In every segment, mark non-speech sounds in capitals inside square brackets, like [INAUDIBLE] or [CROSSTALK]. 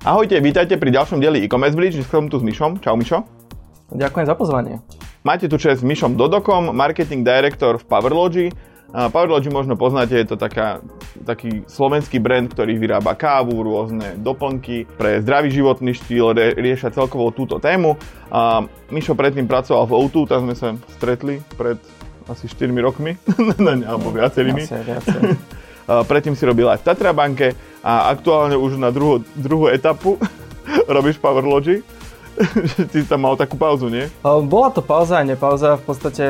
Ahojte, vítajte pri ďalšom dieli e-commerce bridge. Dnes som tu s Mišom. Čau Mišo. Ďakujem za pozvanie. Máte tu čest s Mišom Dodokom, marketing director v Powerlogy. Powerlogy možno poznáte, je to taká, taký slovenský brand, ktorý vyrába kávu, rôzne doplnky pre zdravý životný štýl, rie, riešia celkovo túto tému. A Mišo predtým pracoval v O2, tam sme sa stretli pred asi 4 rokmi, [LAUGHS] alebo viacerými. Viacej, viacej. [LAUGHS] Predtým si robil aj v Tatra banke a aktuálne už na druhú, druhú etapu [LAUGHS] robíš Powerlogy. [LAUGHS] Ty tam mal takú pauzu, nie? Bola to pauza a nepauza. V podstate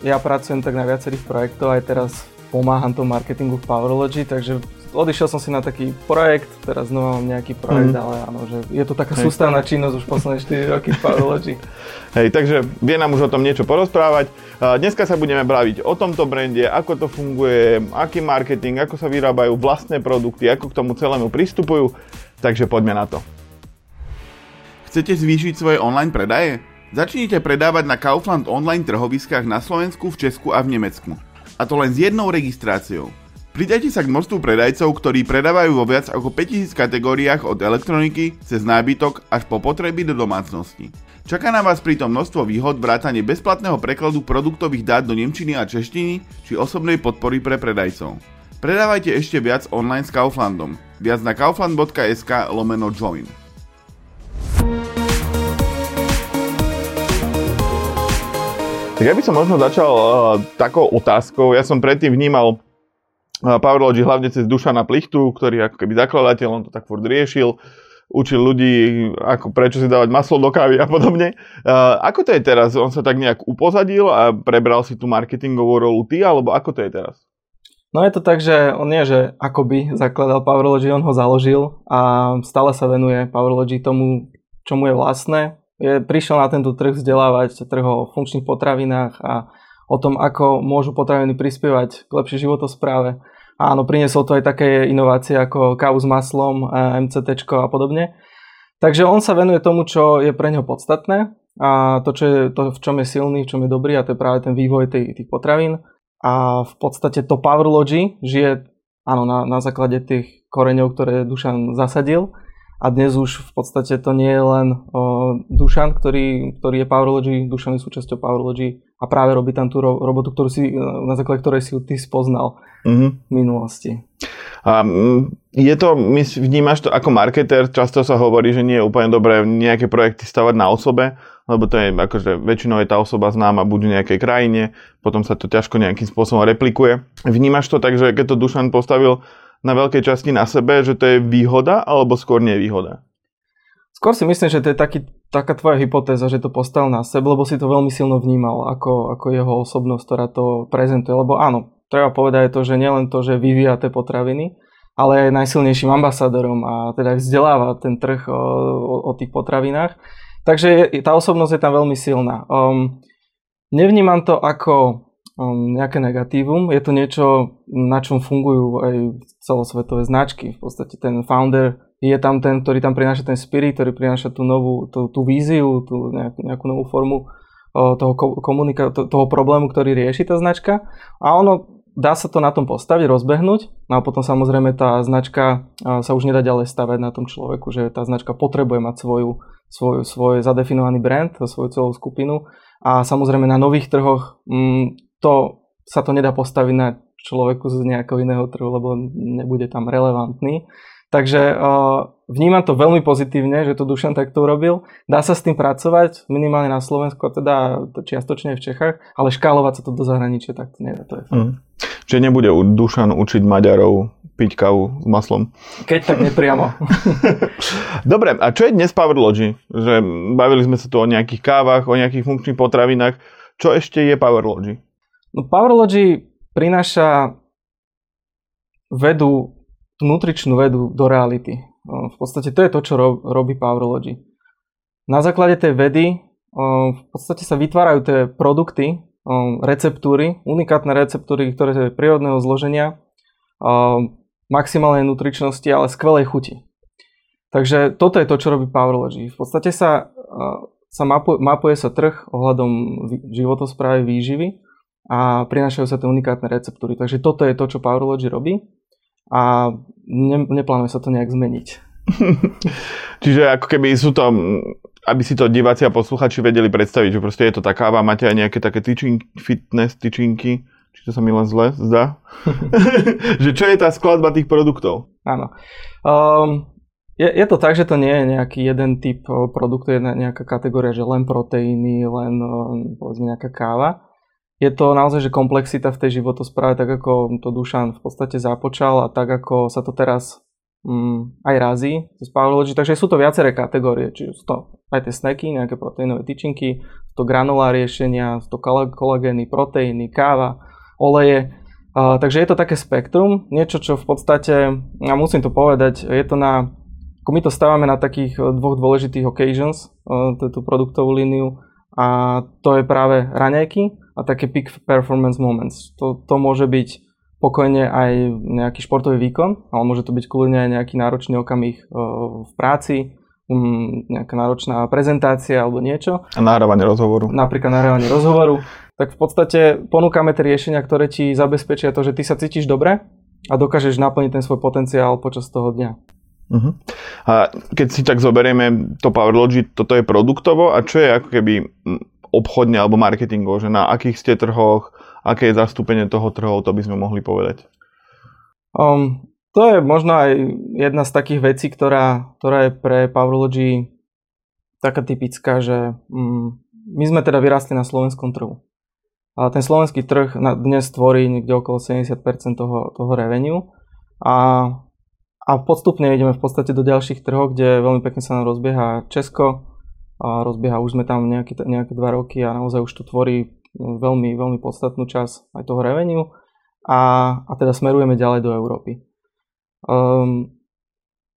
ja pracujem tak na viacerých projektoch, aj teraz pomáham tomu marketingu v Powerlogy, takže odišiel som si na taký projekt, teraz znova mám nejaký projekt, mm. ale áno, že je to taká Hej. sústavná činnosť už posledné 4 roky [LAUGHS] v Powerlogy. Hej, takže vie nám už o tom niečo porozprávať. Dneska sa budeme baviť o tomto brande, ako to funguje, aký marketing, ako sa vyrábajú vlastné produkty, ako k tomu celému pristupujú. Takže poďme na to. Chcete zvýšiť svoje online predaje? Začnite predávať na Kaufland online trhoviskách na Slovensku, v Česku a v Nemecku. A to len s jednou registráciou. Pridajte sa k množstvu predajcov, ktorí predávajú vo viac ako 5000 kategóriách od elektroniky cez nábytok až po potreby do domácnosti. Čaká na vás pritom množstvo výhod vrátane bezplatného prekladu produktových dát do nemčiny a češtiny či osobnej podpory pre predajcov. Predávajte ešte viac online s Kauflandom. Viac na kaufland.sk lomeno join. Tak ja by som možno začal uh, takou otázkou. Ja som predtým vnímal Powerlogy hlavne cez Dušana Plichtu, ktorý ako keby zakladateľ, on to tak furt riešil, učil ľudí, ako prečo si dávať maslo do kávy a podobne. Ako to je teraz? On sa tak nejak upozadil a prebral si tú marketingovú rolu ty, alebo ako to je teraz? No je to tak, že on nie, že akoby zakladal Powerlogy, on ho založil a stále sa venuje Powerlogy tomu, čo mu je vlastné. Je, prišiel na tento trh vzdelávať trh o funkčných potravinách a o tom, ako môžu potraviny prispievať k lepšej životospráve. Áno, priniesol to aj také inovácie ako kávu s maslom, MCT a podobne. Takže on sa venuje tomu, čo je pre neho podstatné a to, čo je, to, v čom je silný, v čom je dobrý a to je práve ten vývoj tých, tých potravín. A v podstate to Powerlogy žije áno, na, na základe tých koreňov, ktoré Dušan zasadil a dnes už v podstate to nie je len o, Dušan, ktorý, ktorý je Powerlogy, Dušan je súčasťou Powerlogy a práve robí tam tú ro- robotu, ktorú si, na základe ktorej si ty spoznal mm-hmm. v minulosti. A je to, my vnímaš to ako marketer, často sa hovorí, že nie je úplne dobré nejaké projekty stavať na osobe, lebo to je akože väčšinou je tá osoba známa buď v nejakej krajine, potom sa to ťažko nejakým spôsobom replikuje. Vnímaš to tak, že keď to Dušan postavil na veľkej časti na sebe, že to je výhoda alebo skôr nie výhoda? Skôr si myslím, že to je taký, taká tvoja hypotéza, že to postavil na sebe, lebo si to veľmi silno vnímal ako, ako jeho osobnosť, ktorá to prezentuje. Lebo áno, treba povedať to, že nielen to, že vyvíja tie potraviny, ale aj najsilnejším ambasádorom a teda vzdeláva ten trh o, o, o tých potravinách. Takže tá osobnosť je tam veľmi silná. Um, nevnímam to ako um, nejaké negatívum. Je to niečo, na čom fungujú aj celosvetové značky. V podstate ten founder je tam ten, ktorý tam prináša ten spirit, ktorý prináša tú novú, tú, tú víziu, tú nejakú, nejakú novú formu uh, toho, komunika- to, toho problému, ktorý rieši tá značka. A ono, dá sa to na tom postaviť, rozbehnúť, no a potom samozrejme tá značka sa už nedá ďalej stavať na tom človeku, že tá značka potrebuje mať svoju, svoj, svoj zadefinovaný brand, svoju celú skupinu a samozrejme na nových trhoch mm, to sa to nedá postaviť na človeku z nejakého iného trhu, lebo nebude tam relevantný. Takže vnímam to veľmi pozitívne, že to Dušan takto urobil. Dá sa s tým pracovať, minimálne na Slovensku, a teda čiastočne v Čechách, ale škálovať sa to do zahraničia, tak to nedá. To je mm. Čiže nebude Dušan učiť Maďarov piť kávu s maslom? Keď tak nepriamo. [LAUGHS] Dobre, a čo je dnes Powerlogy? Že bavili sme sa tu o nejakých kávach, o nejakých funkčných potravinách. Čo ešte je Powerlogy? No Powerlogy prináša vedu, nutričnú vedu do reality. V podstate to je to, čo robí Powerlogy. Na základe tej vedy v podstate sa vytvárajú tie produkty, receptúry, unikátne receptúry, ktoré sú prírodného zloženia, maximálnej nutričnosti, ale skvelej chuti. Takže toto je to, čo robí Powerlogy. V podstate sa, sa mapuje, mapuje sa trh ohľadom životosprávy výživy a prinášajú sa tie unikátne receptúry. Takže toto je to, čo Powerlogy robí a ne, neplánuje sa to nejak zmeniť. [LAUGHS] Čiže ako keby sú to, aby si to diváci a posluchači vedeli predstaviť, že proste je to tá káva, máte aj nejaké také tyčinky, fitness tyčinky, či to sa mi len zle zdá, [LAUGHS] [LAUGHS] že čo je tá skladba tých produktov? Áno. Um, je, je to tak, že to nie je nejaký jeden typ produktu, jedna nejaká kategória, že len proteíny, len povedzme nejaká káva. Je to naozaj, že komplexita v tej životospráve, tak ako to Dušan v podstate započal a tak ako sa to teraz mm, aj razí z Powerlogy, takže sú to viaceré kategórie, čiže sú to aj tie snacky, nejaké proteínové tyčinky, sú to granulá riešenia, sú to kolagény, proteíny, káva, oleje, uh, takže je to také spektrum, niečo, čo v podstate, ja musím to povedať, je to na, ako my to stávame na takých e, dvoch dôležitých occasions, uh, tú produktovú líniu, a to je práve raňajky a také peak performance moments. To, to môže byť pokojne aj nejaký športový výkon, ale môže to byť kľudne aj nejaký náročný okamih v práci, nejaká náročná prezentácia alebo niečo. A nahrávanie rozhovoru. Napríklad nahrávanie rozhovoru. Tak v podstate ponúkame tie riešenia, ktoré ti zabezpečia to, že ty sa cítiš dobre a dokážeš naplniť ten svoj potenciál počas toho dňa. Uh-huh. A keď si tak zoberieme to Powerlogy, toto je produktovo a čo je ako keby obchodne alebo marketingovo, že na akých ste trhoch, aké je zastúpenie toho trhov, to by sme mohli povedať. Um, to je možno aj jedna z takých vecí, ktorá, ktorá je pre Powerlogy taká typická, že um, my sme teda vyrastli na slovenskom trhu. A ten slovenský trh dnes tvorí niekde okolo 70% toho, toho revenue a, a postupne ideme v podstate do ďalších trhov, kde veľmi pekne sa nám rozbieha Česko, a rozbieha už sme tam nejaké, nejaké dva roky a naozaj už to tvorí veľmi, veľmi podstatnú časť aj toho revenue a, a teda smerujeme ďalej do Európy. Um,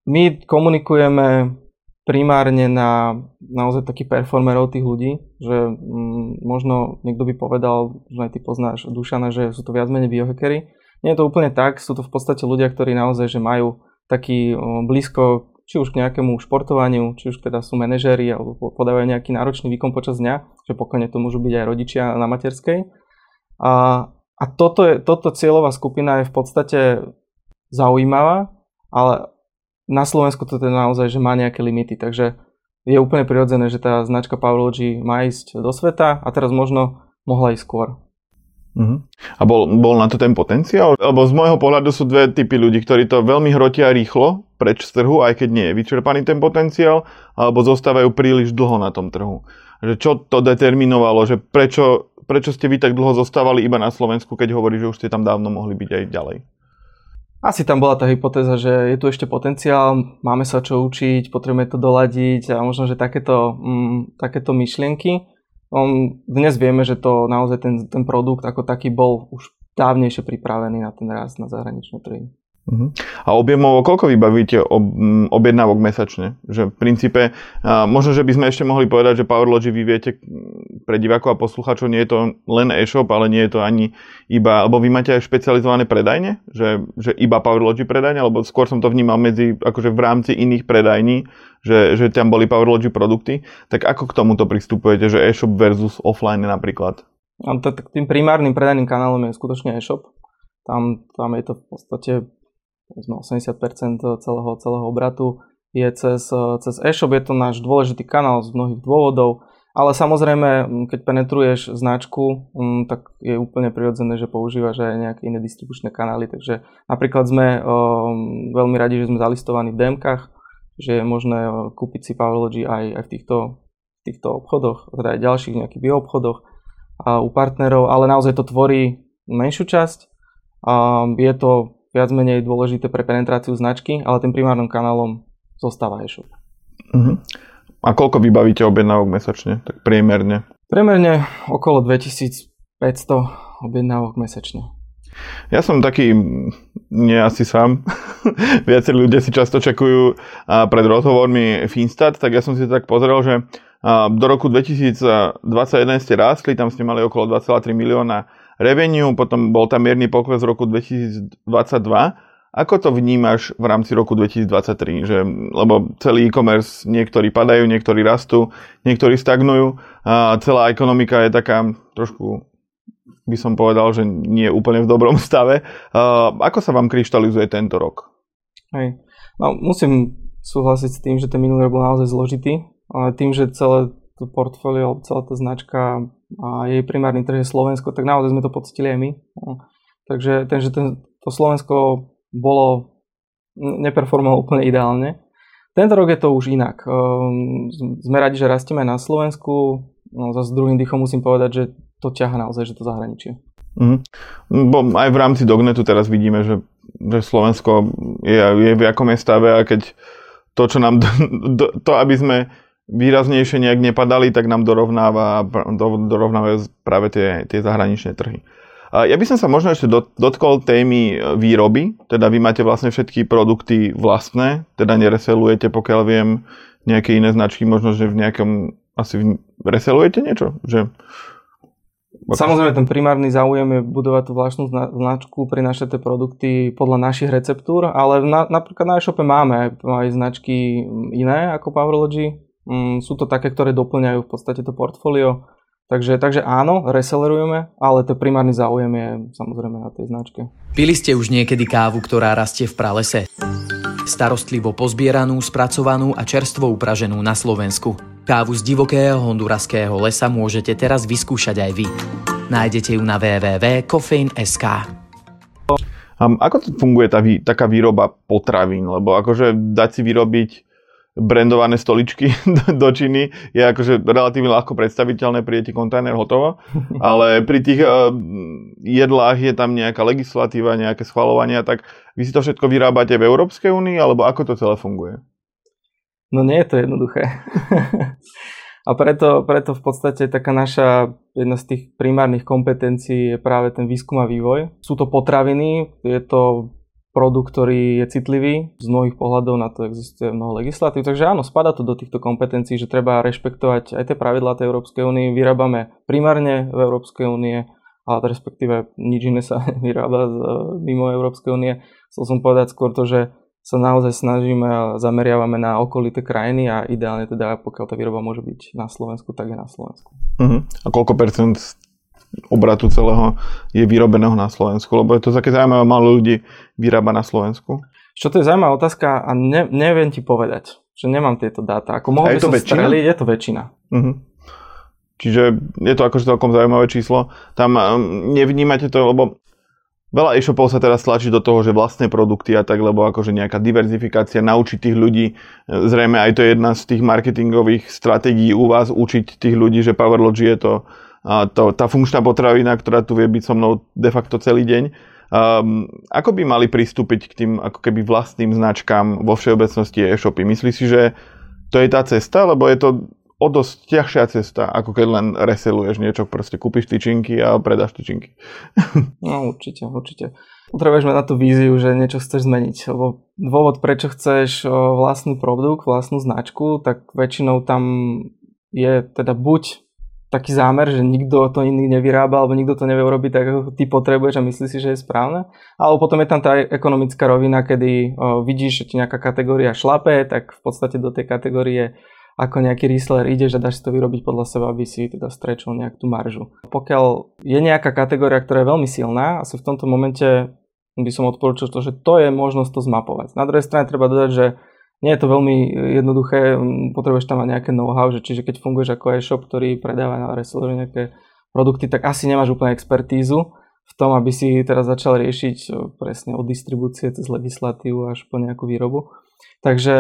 my komunikujeme primárne na naozaj takých performerov tých ľudí, že um, možno niekto by povedal, že aj ty poznáš Dušana, že sú to viac menej biohackery. Nie je to úplne tak, sú to v podstate ľudia, ktorí naozaj že majú taký blízko či už k nejakému športovaniu, či už teda sú manažéri alebo podávajú nejaký náročný výkon počas dňa, že pokojne to môžu byť aj rodičia na materskej. A, a toto, je, toto cieľová skupina je v podstate zaujímavá, ale na Slovensku to teda naozaj, že má nejaké limity, takže je úplne prirodzené, že tá značka Powerlogy má ísť do sveta a teraz možno mohla ísť skôr. Uh-huh. A bol, bol na to ten potenciál? Lebo z môjho pohľadu sú dve typy ľudí, ktorí to veľmi hrotia rýchlo preč z trhu, aj keď nie je vyčerpaný ten potenciál, alebo zostávajú príliš dlho na tom trhu. Že čo to determinovalo, že prečo, prečo ste vy tak dlho zostávali iba na Slovensku, keď hovorí, že už ste tam dávno mohli byť aj ďalej? Asi tam bola tá hypotéza, že je tu ešte potenciál, máme sa čo učiť, potrebujeme to doladiť a možno, že takéto, mm, takéto myšlienky. On, dnes vieme, že to naozaj ten, ten produkt ako taký bol už dávnejšie pripravený na ten rast na zahraničné trhy. Uh-huh. A objemovo koľko vybavíte ob, objednávok mesačne? Že v princípe, a možno, že by sme ešte mohli povedať, že Powerlogy vy viete pre divákov a poslucháčov, nie je to len e-shop, ale nie je to ani iba, alebo vy máte aj špecializované predajne? Že, že iba Powerlogy predajne? Alebo skôr som to vnímal medzi, akože v rámci iných predajní, že, že tam boli Powerlogy produkty. Tak ako k tomuto pristupujete, že e-shop versus offline napríklad? Tým primárnym predajným kanálom je skutočne e-shop. Tam, tam je to v podstate 80% celého, celého obratu je cez, cez e-shop, je to náš dôležitý kanál z mnohých dôvodov, ale samozrejme, keď penetruješ značku, tak je úplne prirodzené, že používaš aj nejaké iné distribučné kanály, takže napríklad sme um, veľmi radi, že sme zalistovaní v DMkách, že je možné kúpiť si Powerlogy aj, aj v týchto, týchto obchodoch, teda aj ďalších nejakých bioobchodoch a u partnerov, ale naozaj to tvorí menšiu časť. Je to viac menej dôležité pre penetráciu značky, ale tým primárnym kanálom zostáva e-shop. Uh-huh. A koľko vybavíte objednávok mesačne, tak priemerne? Priemerne okolo 2500 objednávok mesačne. Ja som taký, nie asi sám, [LAUGHS] viacerí ľudia si často čekujú pred rozhovormi Finstat, tak ja som si tak pozrel, že do roku 2021 ste rástli, tam ste mali okolo 2,3 milióna revenue, potom bol tam mierny pokles v roku 2022. Ako to vnímaš v rámci roku 2023? Že, lebo celý e-commerce, niektorí padajú, niektorí rastú, niektorí stagnujú a celá ekonomika je taká trošku by som povedal, že nie je úplne v dobrom stave. Uh, ako sa vám kryštalizuje tento rok? Hej. No, musím súhlasiť s tým, že ten minulý rok bol naozaj zložitý, ale tým, že celé to portfólio, celá tá značka a jej primárny trh je Slovensko, tak naozaj sme to pocitili aj my. Takže ten, že ten, to Slovensko bolo, neperformovalo úplne ideálne. Tento rok je to už inak. Ehm, sme radi, že rastieme na Slovensku, no, zase druhým dýchom musím povedať, že to ťaha naozaj, že to zahraničie. Mm. Bo aj v rámci Dognetu teraz vidíme, že, že Slovensko je, je v akom je stave a keď to, čo nám, [LAUGHS] do, to, aby sme výraznejšie nejak nepadali, tak nám dorovnáva, do, dorovnávajú práve tie, tie zahraničné trhy. Ja by som sa možno ešte dotkol témy e, výroby, teda vy máte vlastne všetky produkty vlastné, teda nereselujete, pokiaľ viem, nejaké iné značky, možno, že v nejakom, asi reselujete niečo? Že Samozrejme, ten primárny záujem je budovať tú vlastnú značku, prinášať tie produkty podľa našich receptúr, ale na, napríklad na e-shope máme aj značky iné ako Powerlogy. Mm, sú to také, ktoré doplňajú v podstate to portfólio. Takže, takže áno, resellerujeme, ale to primárny záujem je samozrejme na tej značke. Pili ste už niekedy kávu, ktorá rastie v pralese? Starostlivo pozbieranú, spracovanú a čerstvo upraženú na Slovensku. Kávu z divokého honduraského lesa môžete teraz vyskúšať aj vy. Nájdete ju na www.coffein.sk um, Ako to funguje tá, taká výroba potravín? Lebo akože dať si vyrobiť brandované stoličky [LAUGHS] do Číny je akože relatívne ľahko predstaviteľné, príde ti kontajner hotovo, [LAUGHS] ale pri tých uh, jedlách je tam nejaká legislatíva, nejaké schvalovania, tak vy si to všetko vyrábate v Európskej únii, alebo ako to celé funguje? No nie je to jednoduché. [LAUGHS] a preto, preto v podstate taká naša jedna z tých primárnych kompetencií je práve ten výskum a vývoj. Sú to potraviny, je to produkt, ktorý je citlivý, z mnohých pohľadov na to existuje mnoho legislatív, takže áno, spada to do týchto kompetencií, že treba rešpektovať aj tie pravidlá tej Európskej únie. Vyrábame primárne v Európskej únie, ale respektíve nič iné sa [LAUGHS] vyrába mimo Európskej únie. Chcel som povedať skôr to, že sa naozaj snažíme a zameriavame na okolité krajiny a ideálne teda, pokiaľ tá výroba môže byť na Slovensku, tak je na Slovensku. Uh-huh. A koľko percent obratu celého je vyrobeného na Slovensku? Lebo je to také zaujímavé, málo ľudí vyrába na Slovensku. Čo to je zaujímavá otázka a ne, neviem ti povedať, že nemám tieto dáta. Ako mohol je to väčšina? Streliť, je to väčšina. Uh-huh. Čiže je to akože celkom zaujímavé číslo. Tam um, nevnímate to, lebo Veľa e-shopov sa teraz tlačí do toho, že vlastné produkty a tak, lebo akože nejaká diverzifikácia, naučiť tých ľudí, e, zrejme aj to je jedna z tých marketingových stratégií u vás, učiť tých ľudí, že Powerlogy je to, to tá funkčná potravina, ktorá tu vie byť so mnou de facto celý deň. Um, ako by mali pristúpiť k tým ako keby vlastným značkám vo všeobecnosti e-shopy? Myslíš si, že to je tá cesta? Lebo je to o dosť ťažšia cesta, ako keď len reseluješ niečo, proste kúpiš tyčinky a predáš tyčinky. [LAUGHS] No určite, určite. Potrebuješ mať na tú víziu, že niečo chceš zmeniť. Lebo dôvod, prečo chceš vlastný produkt, vlastnú značku, tak väčšinou tam je teda buď taký zámer, že nikto to iný nevyrába, alebo nikto to nevie urobiť tak, ako ty potrebuješ a myslíš si, že je správne. Alebo potom je tam tá ekonomická rovina, kedy o, vidíš, že ti nejaká kategória šlape, tak v podstate do tej kategórie ako nejaký reseller ideš a dáš si to vyrobiť podľa seba, aby si teda strečol nejak tú maržu. Pokiaľ je nejaká kategória, ktorá je veľmi silná, asi v tomto momente by som odporučil to, že to je možnosť to zmapovať. Na druhej strane treba dodať, že nie je to veľmi jednoduché, potrebuješ tam mať nejaké know-how, že čiže keď funguješ ako e-shop, ktorý predáva na reseller nejaké produkty, tak asi nemáš úplne expertízu v tom, aby si teraz začal riešiť presne od distribúcie cez legislatívu až po nejakú výrobu. Takže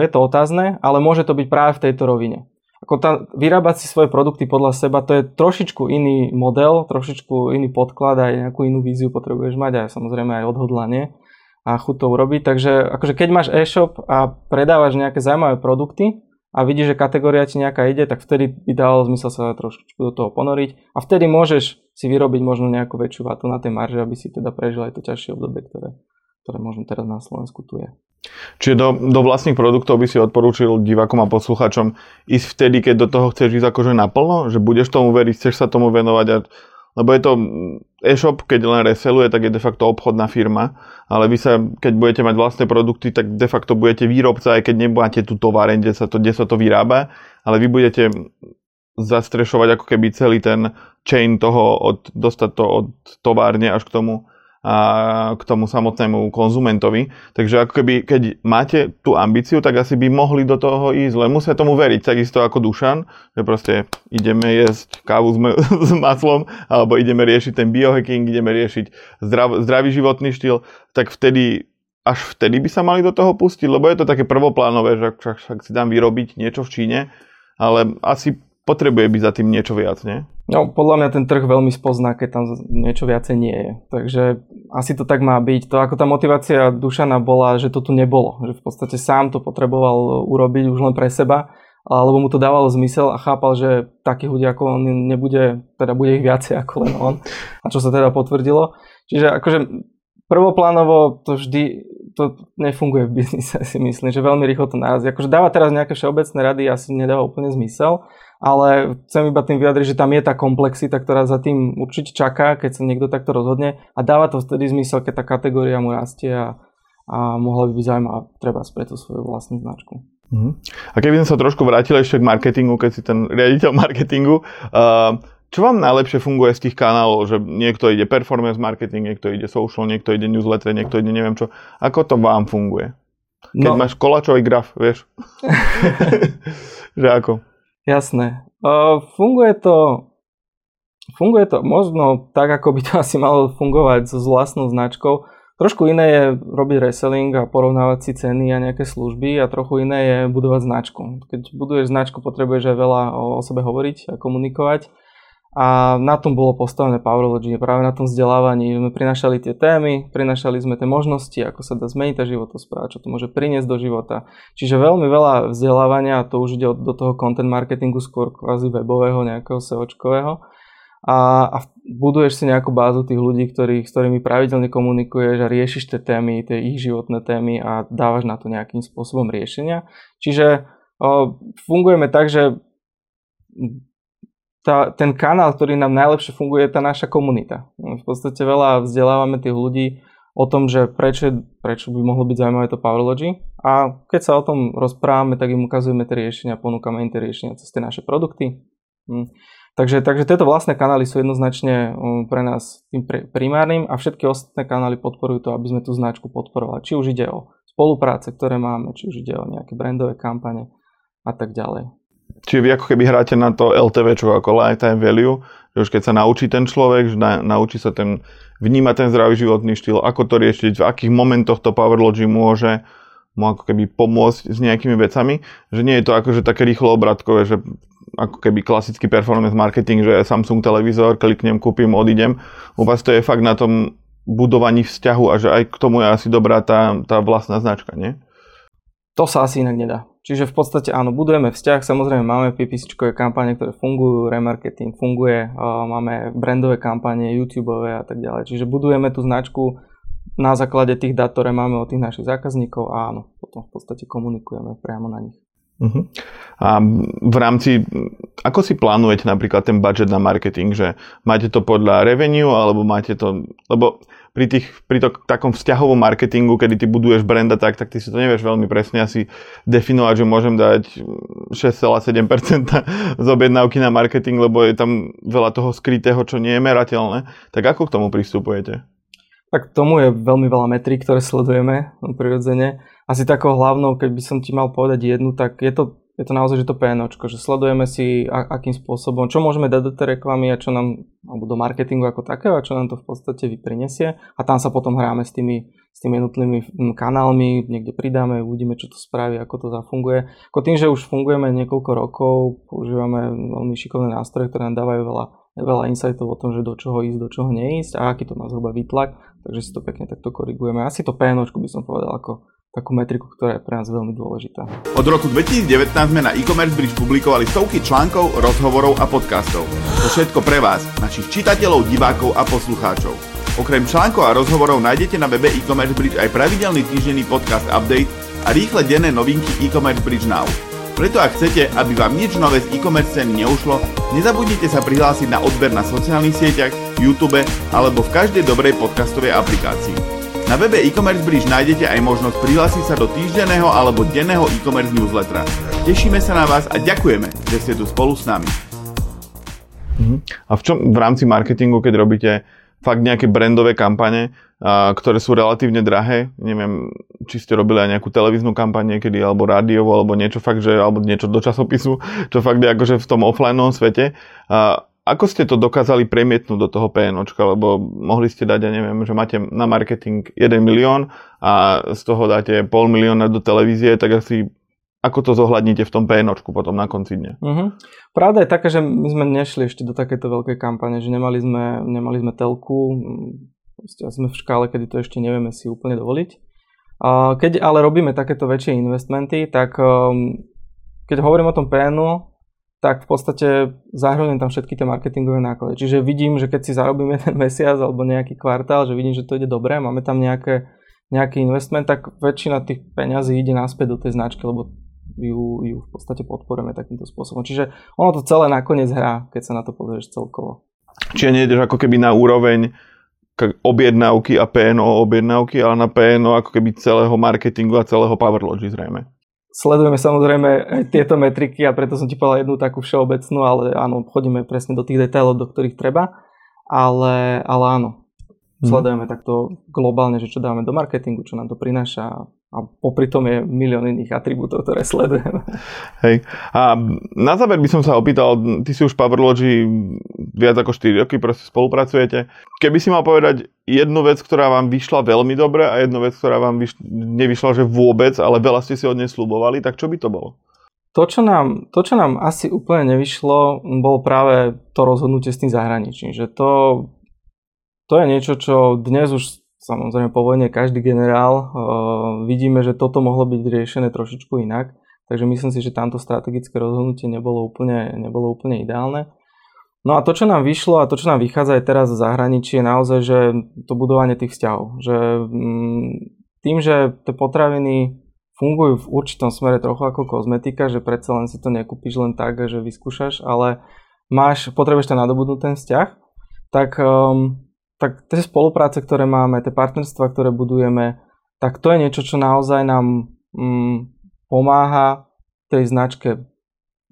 je to otázne, ale môže to byť práve v tejto rovine. Ako tá, vyrábať si svoje produkty podľa seba, to je trošičku iný model, trošičku iný podklad, aj nejakú inú víziu potrebuješ mať a samozrejme aj odhodlanie a chuť to urobiť. Takže akože keď máš e-shop a predávaš nejaké zaujímavé produkty a vidíš, že kategória ti nejaká ide, tak vtedy by dalo zmysel sa trošičku do toho ponoriť a vtedy môžeš si vyrobiť možno nejakú väčšiu vatu na tej marže, aby si teda prežil aj to ťažšie obdobie, ktoré, ktoré možno teraz na Slovensku tu je. Čiže do, do vlastných produktov by si odporúčil divákom a posluchačom ísť vtedy, keď do toho chceš ísť akože naplno? Že budeš tomu veriť, chceš sa tomu venovať? A, lebo je to e-shop, keď len reseluje, tak je de facto obchodná firma, ale vy sa, keď budete mať vlastné produkty, tak de facto budete výrobca, aj keď nemáte tú továreň, kde sa to, kde sa to vyrába, ale vy budete zastrešovať ako keby celý ten chain toho, od, dostať to od továrne až k tomu a k tomu samotnému konzumentovi. Takže ako keby, keď máte tú ambíciu, tak asi by mohli do toho ísť, len musia tomu veriť, takisto ako Dušan, že proste ideme jesť kávu s, m- [LAUGHS] s maslom, alebo ideme riešiť ten biohacking, ideme riešiť zdrav- zdravý životný štýl, tak vtedy až vtedy by sa mali do toho pustiť, lebo je to také prvoplánové, že však, však si dám vyrobiť niečo v Číne, ale asi potrebuje byť za tým niečo viac, nie? No, podľa mňa ten trh veľmi spozná, keď tam niečo viacej nie je. Takže asi to tak má byť. To ako tá motivácia Dušana bola, že to tu nebolo. Že v podstate sám to potreboval urobiť už len pre seba, alebo mu to dávalo zmysel a chápal, že takých ľudí ako on nebude, teda bude ich viacej ako len on. A čo sa teda potvrdilo. Čiže akože prvoplánovo to vždy to nefunguje v biznise, [LAUGHS] si myslím, že veľmi rýchlo to narazí. Akože dáva teraz nejaké všeobecné rady asi nedáva úplne zmysel, ale chcem iba tým vyjadriť, že tam je tá komplexita, ktorá za tým určite čaká, keď sa niekto takto rozhodne a dáva to vtedy zmysel, keď tá kategória mu rastie a, a mohla by byť zaujímavá treba pre tú svoju vlastnú značku. Uh-huh. A keby som sa trošku vrátil ešte k marketingu, keď si ten riaditeľ [LAUGHS] marketingu, uh, čo vám najlepšie funguje z tých kanálov, že niekto ide performance marketing, niekto ide social, niekto ide newsletter, niekto ide neviem čo. Ako to vám funguje? Keď no. máš kolačový graf, vieš? [LAUGHS] že ako? Jasné. Uh, funguje to funguje to možno tak, ako by to asi malo fungovať so vlastnou značkou. Trošku iné je robiť reselling a porovnávať si ceny a nejaké služby a trochu iné je budovať značku. Keď buduješ značku, potrebuješ aj veľa o sebe hovoriť a komunikovať a na tom bolo postavené Powerlogy, práve na tom vzdelávaní. Sme prinašali tie témy, prinašali sme tie možnosti, ako sa dá zmeniť tá životospráva, čo to môže priniesť do života. Čiže veľmi veľa vzdelávania, a to už ide do toho content marketingu skôr kvázi webového, nejakého SEOčkového. A, a buduješ si nejakú bázu tých ľudí, ktorý, s ktorými pravidelne komunikuješ a riešiš tie témy, tie ich životné témy a dávaš na to nejakým spôsobom riešenia. Čiže o, fungujeme tak, že tá, ten kanál, ktorý nám najlepšie funguje, je tá naša komunita. V podstate veľa vzdelávame tých ľudí o tom, že prečo, prečo by mohlo byť zaujímavé to Powerlogy a keď sa o tom rozprávame, tak im ukazujeme tie riešenia, ponúkame im tie riešenia cez tie naše produkty. Hm. Takže, takže tieto vlastné kanály sú jednoznačne um, pre nás tým primárnym a všetky ostatné kanály podporujú to, aby sme tú značku podporovali. Či už ide o spolupráce, ktoré máme, či už ide o nejaké brandové kampane a tak ďalej. Čiže vy ako keby hráte na to LTV, čo ako lifetime value, že už keď sa naučí ten človek, že na, naučí sa ten, vnímať ten zdravý životný štýl, ako to riešiť, v akých momentoch to Powerlogy môže mu ako keby pomôcť s nejakými vecami, že nie je to akože také rýchlo obratkové, že ako keby klasický performance marketing, že Samsung televízor, kliknem, kúpim, odídem. U vás to je fakt na tom budovaní vzťahu a že aj k tomu je asi dobrá tá, tá vlastná značka, nie? To sa asi inak nedá. Čiže v podstate áno, budujeme vzťah, samozrejme máme PPCčkové kampane, ktoré fungujú, remarketing funguje, máme brandové kampane, YouTubeové a tak ďalej. Čiže budujeme tú značku na základe tých dát, ktoré máme od tých našich zákazníkov a áno, potom v podstate komunikujeme priamo na nich. Uh-huh. A v rámci, ako si plánujete napríklad ten budget na marketing, že máte to podľa revenue, alebo máte to, lebo pri, tých, pri to, takom vzťahovom marketingu, kedy ty buduješ branda tak, tak ty si to nevieš veľmi presne asi definovať, že môžem dať 6,7% [LAUGHS] z objednávky na marketing, lebo je tam veľa toho skrytého, čo nie je merateľné. Tak ako k tomu pristupujete? Tak tomu je veľmi veľa metrí, ktoré sledujeme prirodzene asi takou hlavnou, keď by som ti mal povedať jednu, tak je to, je to naozaj, že to PNOčko, že sledujeme si, a, akým spôsobom, čo môžeme dať do tej reklamy a čo nám, alebo do marketingu ako takého a čo nám to v podstate vyprinesie a tam sa potom hráme s tými, s tými jednotlivými kanálmi, niekde pridáme, uvidíme, čo to spraví, ako to zafunguje. Ako tým, že už fungujeme niekoľko rokov, používame veľmi šikovné nástroje, ktoré nám dávajú veľa veľa insightov o tom, že do čoho ísť, do čoho neísť a aký to má zhruba výtlak, takže si to pekne takto korigujeme. Asi to PNOčko by som povedal ako takú metriku, ktorá je pre nás veľmi dôležitá. Od roku 2019 sme na e-commerce bridge publikovali stovky článkov, rozhovorov a podcastov. To všetko pre vás, našich čitateľov, divákov a poslucháčov. Okrem článkov a rozhovorov nájdete na webe e-commerce bridge aj pravidelný týždenný podcast update a rýchle denné novinky e-commerce bridge now. Preto ak chcete, aby vám nič nové z e-commerce ceny neušlo, nezabudnite sa prihlásiť na odber na sociálnych sieťach, YouTube alebo v každej dobrej podcastovej aplikácii. Na webe e-commerce bridge nájdete aj možnosť prihlásiť sa do týždenného alebo denného e-commerce newslettera. Tešíme sa na vás a ďakujeme, že ste tu spolu s nami. Mhm. A v čom v rámci marketingu, keď robíte fakt nejaké brandové kampane, ktoré sú relatívne drahé. Neviem, či ste robili aj nejakú televíznu kampaň niekedy, alebo rádiovú, alebo niečo fakt, že, alebo niečo do časopisu, [LAUGHS] čo fakt je akože v tom offline svete. Ako ste to dokázali premietnúť do toho PNOčka, lebo mohli ste dať, ja neviem, že máte na marketing 1 milión a z toho dáte pol milióna do televízie, tak asi ako to zohľadníte v tom PNOčku potom na konci dňa? Uh-huh. Pravda je taká, že my sme nešli ešte do takéto veľkej kampane, že nemali sme, nemali sme telku, sme v škále, kedy to ešte nevieme si úplne dovoliť. Keď ale robíme takéto väčšie investmenty, tak um, keď hovorím o tom PNu, tak v podstate zahrňujem tam všetky tie marketingové náklady. Čiže vidím, že keď si zarobím [LAUGHS] jeden mesiac alebo nejaký kvartál, že vidím, že to ide dobre, máme tam nejaké, nejaký investment, tak väčšina tých peňazí ide naspäť do tej značky, lebo ju, ju v podstate podporujeme takýmto spôsobom. Čiže ono to celé nakoniec hrá, keď sa na to pozrieš celkovo. Čiže nejdeš ako keby na úroveň objednávky a PNO objednávky, ale na PNO ako keby celého marketingu a celého Powerlogy zrejme sledujeme samozrejme aj tieto metriky a preto som ti povedal jednu takú všeobecnú, ale áno, chodíme presne do tých detailov, do ktorých treba, ale, ale áno, mhm. sledujeme mm. takto globálne, že čo dáme do marketingu, čo nám to prináša a popri tom je milión iných atribútov, ktoré sledujem. Hej. A na záver by som sa opýtal, ty si už Powerlogy viac ako 4 roky, proste spolupracujete. Keby si mal povedať jednu vec, ktorá vám vyšla veľmi dobre a jednu vec, ktorá vám vyš- nevyšla, že vôbec, ale veľa ste si od nej slubovali, tak čo by to bolo? To čo, nám, to, čo nám asi úplne nevyšlo, bol práve to rozhodnutie s tým zahraničím. Že to, to je niečo, čo dnes už samozrejme po vojne každý generál, uh, vidíme, že toto mohlo byť riešené trošičku inak, takže myslím si, že tamto strategické rozhodnutie nebolo úplne, nebolo úplne ideálne. No a to, čo nám vyšlo a to, čo nám vychádza aj teraz v zahraničí, je naozaj, že to budovanie tých vzťahov. Že mm, tým, že tie potraviny fungujú v určitom smere trochu ako kozmetika, že predsa len si to nekúpiš len tak, že vyskúšaš, ale máš, potrebuješ tam nadobudnúť ten vzťah, tak um, tak tie spolupráce, ktoré máme, tie partnerstva, ktoré budujeme, tak to je niečo, čo naozaj nám mm, pomáha tej značke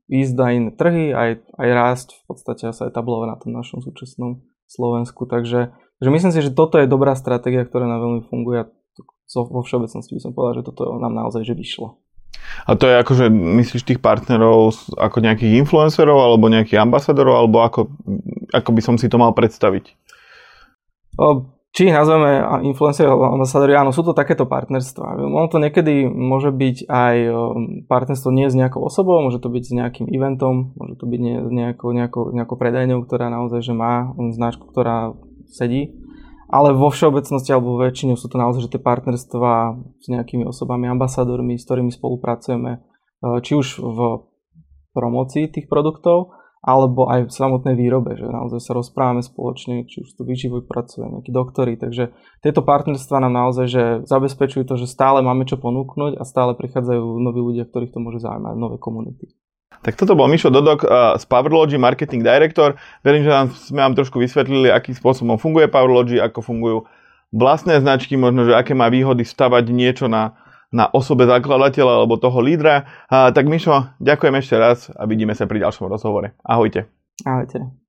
ísť na iné trhy, aj, aj rásť v podstate sa etablovať na tom našom súčasnom Slovensku. Takže, takže myslím si, že toto je dobrá stratégia, ktorá nám veľmi funguje vo všeobecnosti by som povedal, že toto nám naozaj že vyšlo. A to je akože, myslíš tých partnerov ako nejakých influencerov alebo nejakých ambasadorov, alebo ako, ako by som si to mal predstaviť? Či ich nazveme influenceri alebo ambasadori, áno, sú to takéto partnerstva. Ono to niekedy môže byť aj partnerstvo nie s nejakou osobou, môže to byť s nejakým eventom, môže to byť nejakou, nejakou, nejakou predajňou, ktorá naozaj že má značku, ktorá sedí. Ale vo všeobecnosti alebo väčšine sú to naozaj že tie partnerstva s nejakými osobami, ambasadormi, s ktorými spolupracujeme, či už v promocii tých produktov, alebo aj v samotnej výrobe, že naozaj sa rozprávame spoločne, či už tu výživuj pracuje, nejakí doktory, takže tieto partnerstva nám naozaj že zabezpečujú to, že stále máme čo ponúknuť a stále prichádzajú noví ľudia, ktorých to môže zaujímať, nové komunity. Tak toto bol Mišo Dodok z Powerlogy, Marketing Director. Verím, že nám, sme vám trošku vysvetlili, akým spôsobom funguje Powerlogy, ako fungujú vlastné značky, možno, že aké má výhody stavať niečo na na osobe zakladateľa alebo toho lídra. Tak Mišo, ďakujem ešte raz a vidíme sa pri ďalšom rozhovore. Ahojte. Ahojte.